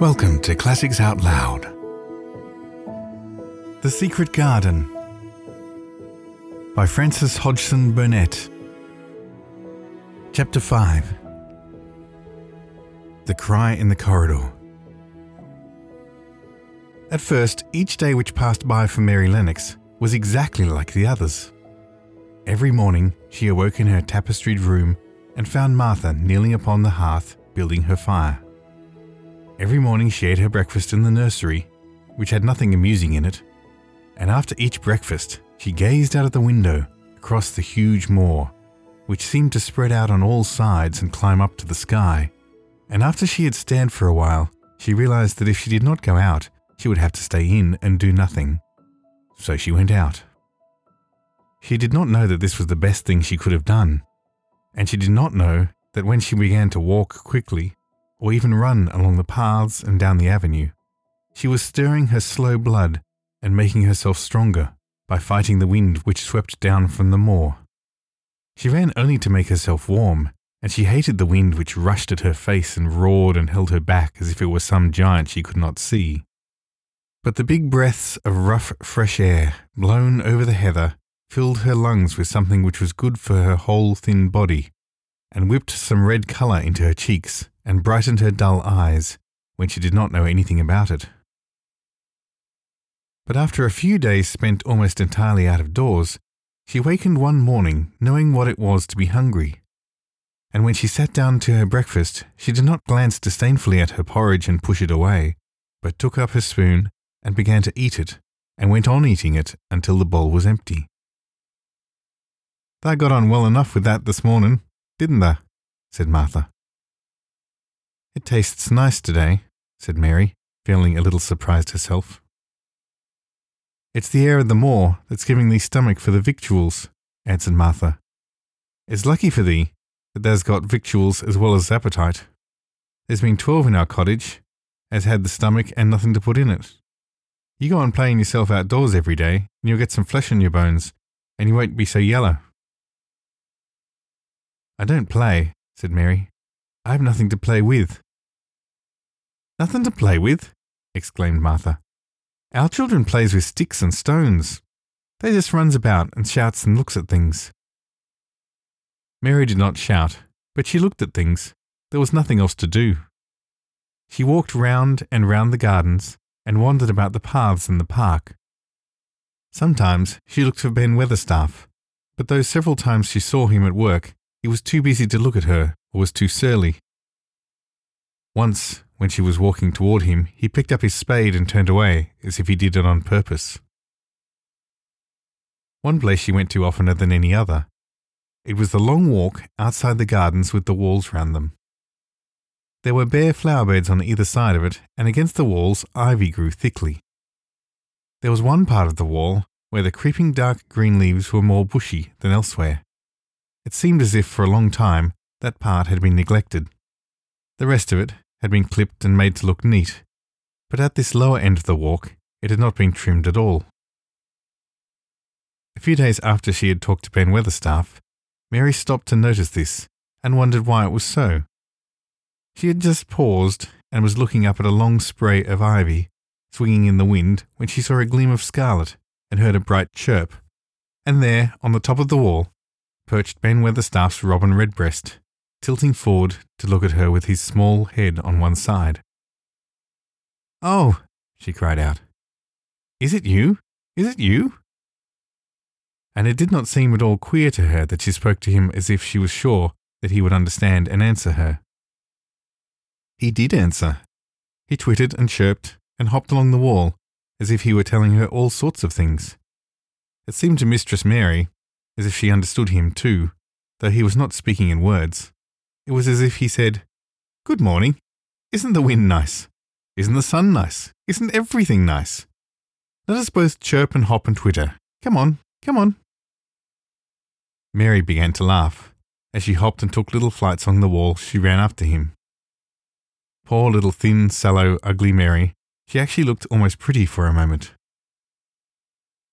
Welcome to Classics Out Loud. The Secret Garden by Frances Hodgson Burnett. Chapter 5 The Cry in the Corridor. At first, each day which passed by for Mary Lennox was exactly like the others. Every morning, she awoke in her tapestried room and found Martha kneeling upon the hearth building her fire. Every morning she ate her breakfast in the nursery, which had nothing amusing in it, and after each breakfast she gazed out of the window across the huge moor, which seemed to spread out on all sides and climb up to the sky. And after she had stared for a while, she realized that if she did not go out, she would have to stay in and do nothing. So she went out. She did not know that this was the best thing she could have done, and she did not know that when she began to walk quickly, or even run along the paths and down the avenue. She was stirring her slow blood and making herself stronger by fighting the wind which swept down from the moor. She ran only to make herself warm, and she hated the wind which rushed at her face and roared and held her back as if it were some giant she could not see. But the big breaths of rough, fresh air blown over the heather filled her lungs with something which was good for her whole thin body, and whipped some red colour into her cheeks and brightened her dull eyes when she did not know anything about it. But after a few days spent almost entirely out of doors, she wakened one morning knowing what it was to be hungry. And when she sat down to her breakfast, she did not glance disdainfully at her porridge and push it away, but took up her spoon and began to eat it, and went on eating it until the bowl was empty. They got on well enough with that this morning, didn't they? said Martha. It tastes nice today, said Mary, feeling a little surprised herself. It's the air of the moor that's giving thee stomach for the victuals, answered Martha. It's lucky for thee that thou's got victuals as well as appetite. There's been twelve in our cottage, as had the stomach and nothing to put in it. You go on playing yourself outdoors every day, and you'll get some flesh on your bones, and you won't be so yellow. I don't play, said Mary. I have nothing to play with. Nothing to play with? exclaimed Martha. Our children plays with sticks and stones. They just runs about and shouts and looks at things. Mary did not shout, but she looked at things. There was nothing else to do. She walked round and round the gardens and wandered about the paths in the park. Sometimes she looked for Ben Weatherstaff, but though several times she saw him at work, he was too busy to look at her or was too surly. Once, when she was walking toward him, he picked up his spade and turned away, as if he did it on purpose. One place she went to oftener than any other. It was the long walk outside the gardens with the walls round them. There were bare flower beds on either side of it, and against the walls ivy grew thickly. There was one part of the wall where the creeping dark green leaves were more bushy than elsewhere. It seemed as if for a long time that part had been neglected. The rest of it had been clipped and made to look neat, but at this lower end of the walk it had not been trimmed at all. A few days after she had talked to Ben Weatherstaff, Mary stopped to notice this and wondered why it was so. She had just paused and was looking up at a long spray of ivy swinging in the wind when she saw a gleam of scarlet and heard a bright chirp. And there, on the top of the wall, perched Ben Weatherstaff's robin redbreast, tilting forward to look at her with his small head on one side. Oh, she cried out. Is it you? Is it you? And it did not seem at all queer to her that she spoke to him as if she was sure that he would understand and answer her. He did answer. He twittered and chirped and hopped along the wall as if he were telling her all sorts of things. It seemed to Mistress Mary as if she understood him too, though he was not speaking in words. It was as if he said, Good morning. Isn't the wind nice? Isn't the sun nice? Isn't everything nice? Let us both chirp and hop and twitter. Come on, come on. Mary began to laugh. As she hopped and took little flights along the wall, she ran after him. Poor little thin, sallow, ugly Mary, she actually looked almost pretty for a moment.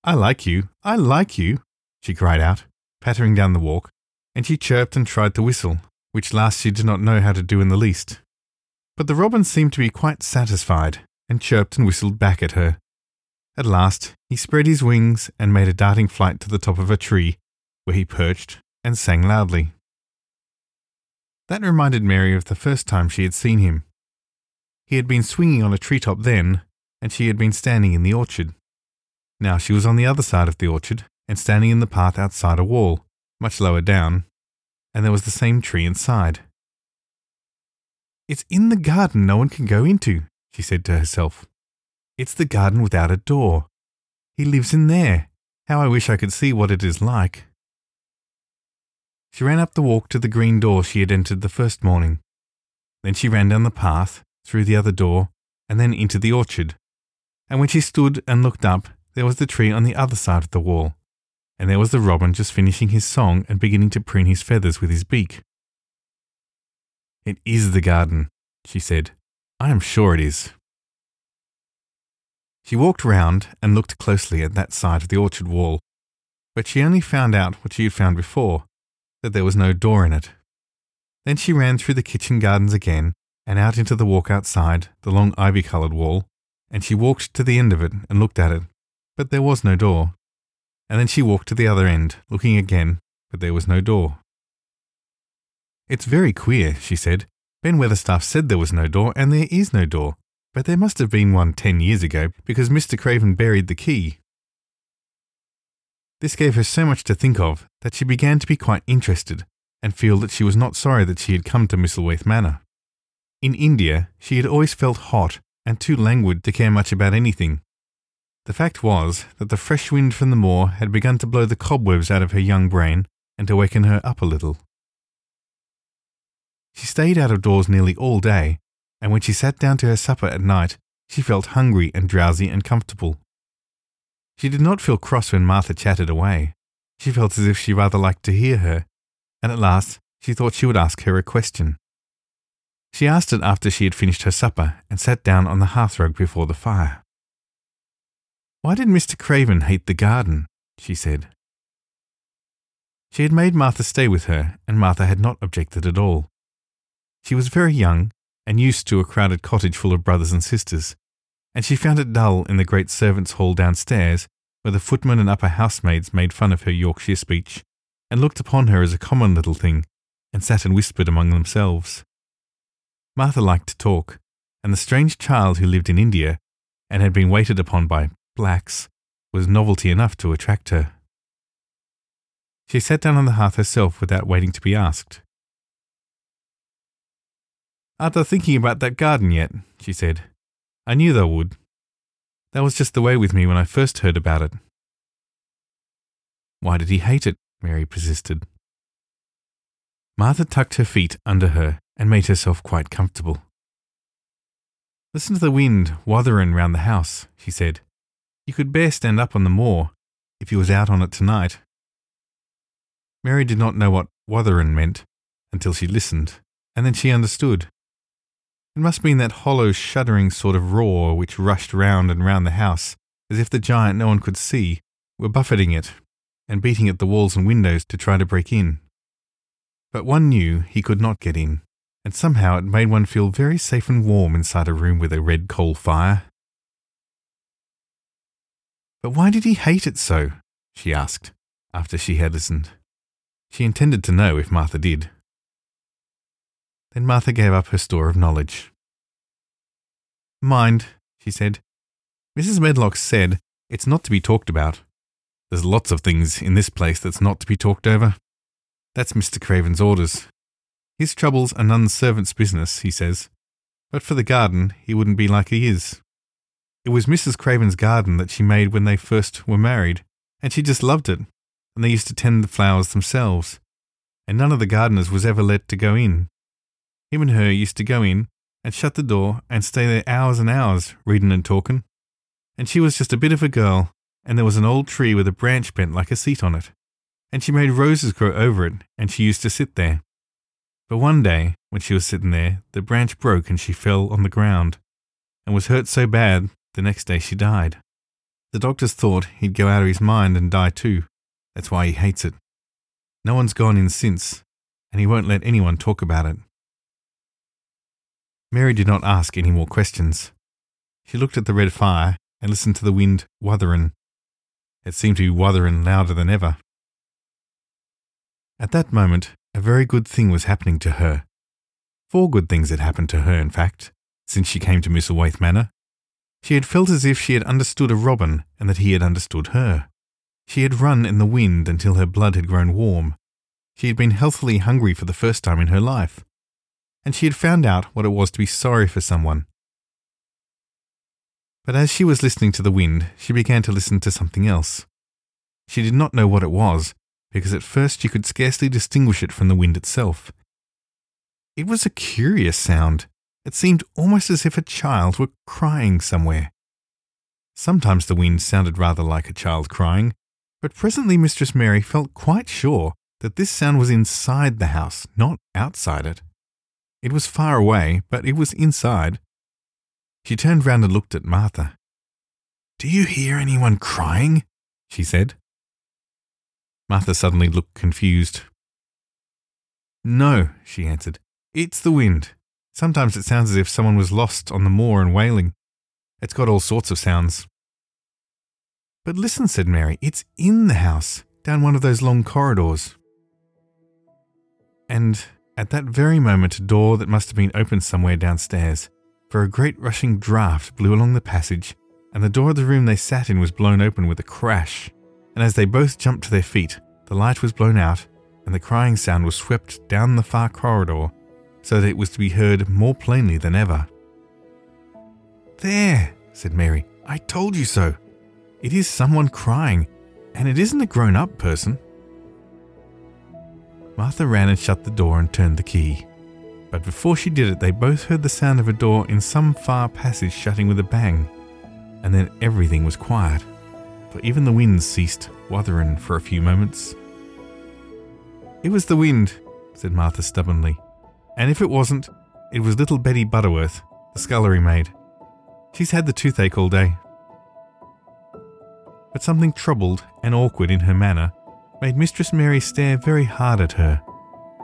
I like you, I like you, she cried out, pattering down the walk, and she chirped and tried to whistle, which last she did not know how to do in the least. But the robin seemed to be quite satisfied and chirped and whistled back at her. At last, he spread his wings and made a darting flight to the top of a tree, where he perched and sang loudly. That reminded Mary of the first time she had seen him. He had been swinging on a treetop then, and she had been standing in the orchard. Now she was on the other side of the orchard and standing in the path outside a wall, much lower down, and there was the same tree inside. It's in the garden no one can go into, she said to herself. It's the garden without a door. He lives in there. How I wish I could see what it is like. She ran up the walk to the green door she had entered the first morning. Then she ran down the path, through the other door, and then into the orchard. And when she stood and looked up, there was the tree on the other side of the wall, and there was the robin just finishing his song and beginning to preen his feathers with his beak. It is the garden, she said. I am sure it is. She walked round and looked closely at that side of the orchard wall, but she only found out what she had found before that there was no door in it. Then she ran through the kitchen gardens again and out into the walk outside, the long ivy coloured wall, and she walked to the end of it and looked at it, but there was no door. And then she walked to the other end, looking again, but there was no door. It's very queer, she said. Ben Weatherstaff said there was no door, and there is no door, but there must have been one ten years ago because Mr. Craven buried the key. This gave her so much to think of that she began to be quite interested and feel that she was not sorry that she had come to Misselthwaite Manor. In India, she had always felt hot and too languid to care much about anything. The fact was that the fresh wind from the moor had begun to blow the cobwebs out of her young brain and to waken her up a little. She stayed out of doors nearly all day, and when she sat down to her supper at night, she felt hungry and drowsy and comfortable. She did not feel cross when Martha chatted away. She felt as if she rather liked to hear her, and at last she thought she would ask her a question. She asked it after she had finished her supper and sat down on the hearthrug before the fire. Why did Mr. Craven hate the garden? she said. She had made Martha stay with her, and Martha had not objected at all. She was very young and used to a crowded cottage full of brothers and sisters, and she found it dull in the great servants' hall downstairs, where the footmen and upper housemaids made fun of her Yorkshire speech, and looked upon her as a common little thing, and sat and whispered among themselves. Martha liked to talk, and the strange child who lived in India, and had been waited upon by blacks, was novelty enough to attract her. She sat down on the hearth herself without waiting to be asked. Thou thinking about that garden yet? she said. I knew thou would. That was just the way with me when I first heard about it. Why did he hate it? Mary persisted. Martha tucked her feet under her and made herself quite comfortable. Listen to the wind wuthering round the house, she said. You could bear stand up on the moor if you was out on it tonight. Mary did not know what wuthering meant until she listened, and then she understood. It must mean that hollow, shuddering sort of roar which rushed round and round the house, as if the giant no one could see were buffeting it and beating at the walls and windows to try to break in. But one knew he could not get in, and somehow it made one feel very safe and warm inside a room with a red coal fire. But why did he hate it so? she asked, after she had listened. She intended to know if Martha did. Then Martha gave up her store of knowledge. Mind, she said. Mrs. Medlock said it's not to be talked about. There's lots of things in this place that's not to be talked over. That's Mr. Craven's orders. His troubles are none servant's business, he says. But for the garden, he wouldn't be like he is. It was Mrs. Craven's garden that she made when they first were married, and she just loved it, and they used to tend the flowers themselves, and none of the gardeners was ever let to go in. Him and her used to go in and shut the door and stay there hours and hours, reading and talking. And she was just a bit of a girl, and there was an old tree with a branch bent like a seat on it. And she made roses grow over it, and she used to sit there. But one day, when she was sitting there, the branch broke and she fell on the ground, and was hurt so bad the next day she died. The doctors thought he'd go out of his mind and die too. That's why he hates it. No one's gone in since, and he won't let anyone talk about it. Mary did not ask any more questions. She looked at the red fire and listened to the wind wuthering. It seemed to be wuthering louder than ever. At that moment, a very good thing was happening to her. Four good things had happened to her, in fact, since she came to Misselthwaite Manor. She had felt as if she had understood a robin and that he had understood her. She had run in the wind until her blood had grown warm. She had been healthily hungry for the first time in her life. And she had found out what it was to be sorry for someone. But as she was listening to the wind, she began to listen to something else. She did not know what it was, because at first she could scarcely distinguish it from the wind itself. It was a curious sound. It seemed almost as if a child were crying somewhere. Sometimes the wind sounded rather like a child crying, but presently Mistress Mary felt quite sure that this sound was inside the house, not outside it. It was far away, but it was inside. She turned round and looked at Martha. Do you hear anyone crying? she said. Martha suddenly looked confused. No, she answered. It's the wind. Sometimes it sounds as if someone was lost on the moor and wailing. It's got all sorts of sounds. But listen, said Mary, it's in the house, down one of those long corridors. And at that very moment, a door that must have been opened somewhere downstairs, for a great rushing draught blew along the passage, and the door of the room they sat in was blown open with a crash. And as they both jumped to their feet, the light was blown out, and the crying sound was swept down the far corridor, so that it was to be heard more plainly than ever. There, said Mary, I told you so. It is someone crying, and it isn't a grown up person. Martha ran and shut the door and turned the key. But before she did it, they both heard the sound of a door in some far passage shutting with a bang, and then everything was quiet, for even the wind ceased wuthering for a few moments. It was the wind, said Martha stubbornly, and if it wasn't, it was little Betty Butterworth, the scullery maid. She's had the toothache all day. But something troubled and awkward in her manner made Mistress Mary stare very hard at her.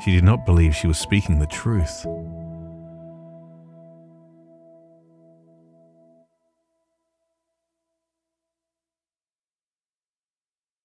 She did not believe she was speaking the truth.